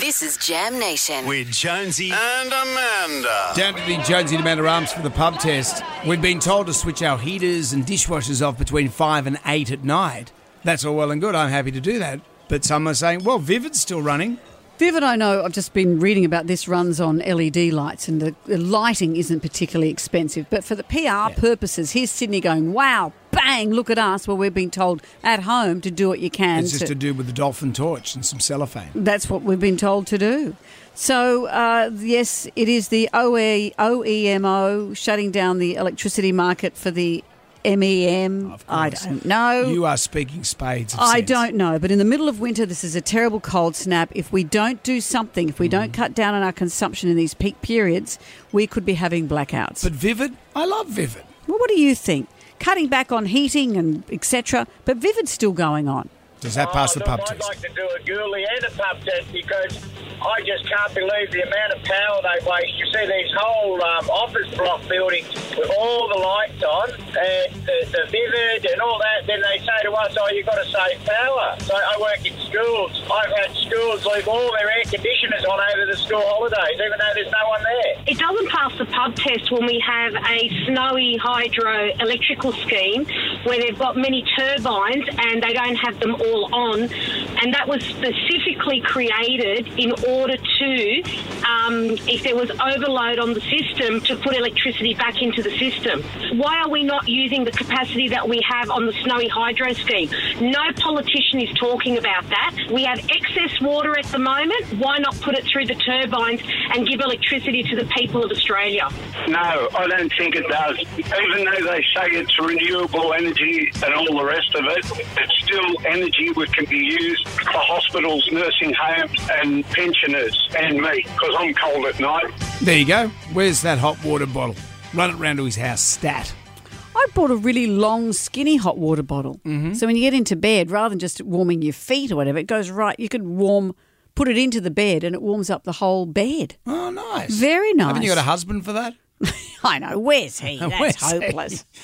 This is Jam Nation. with Jonesy and Amanda. Down to the Jonesy and Amanda Arms for the pub test. We've been told to switch our heaters and dishwashers off between 5 and 8 at night. That's all well and good. I'm happy to do that. But some are saying, well, Vivid's still running. Vivid, I know, I've just been reading about this, runs on LED lights, and the, the lighting isn't particularly expensive. But for the PR purposes, here's Sydney going, wow, bang, look at us. Well, we're being told at home to do what you can. It's just to- to do with the dolphin torch and some cellophane. That's what we've been told to do. So, uh, yes, it is the OE, AEMO shutting down the electricity market for the NEM. Of I don't know. You are speaking spades. Of I sense. don't know, but in the middle of winter, this is a terrible cold snap. If we don't do something, if we Mm. don't cut down on our consumption in these peak periods, we could be having blackouts. But Vivid, I love Vivid. well, what do you think? Cutting back on heating and etc. But Vivid's still going on. Does that pass Oh, the pub look, I'd test? like to do a ghoulie and a pub test because I just can't believe the amount of power they waste. You see these whole um, office block buildings with all the lights on and the, the vivid and all that. Then they say to us, "Oh, you've got to save power." So I work in schools. I've had schools leave all their air conditioners on over the school holidays, even though there's no one there. It doesn't pass the pub test when we have a snowy hydro electrical scheme where they've got many turbines and they don't have them all on. And that was specifically created in order to, um, if there was overload on the system, to put electricity back into the system. Why are we not using the capacity that we have on the snowy hydro scheme? No politician is talking about that. We have excess water at the moment. Why not put it through the turbines and give electricity to the people of Australia? No, I don't think it does. Even though they say it's renewable energy and all the rest of it, it's still energy which can be used for hospitals, nursing homes, and pensioners, and me, because I'm cold at night. There you go. Where's that hot water bottle? Run it round to his house. Stat. I bought a really long, skinny hot water bottle. Mm-hmm. So when you get into bed, rather than just warming your feet or whatever, it goes right. You could warm, put it into the bed, and it warms up the whole bed. Oh, nice. Very nice. Haven't you got a husband for that? I know. Where's he? That's Where's he? hopeless.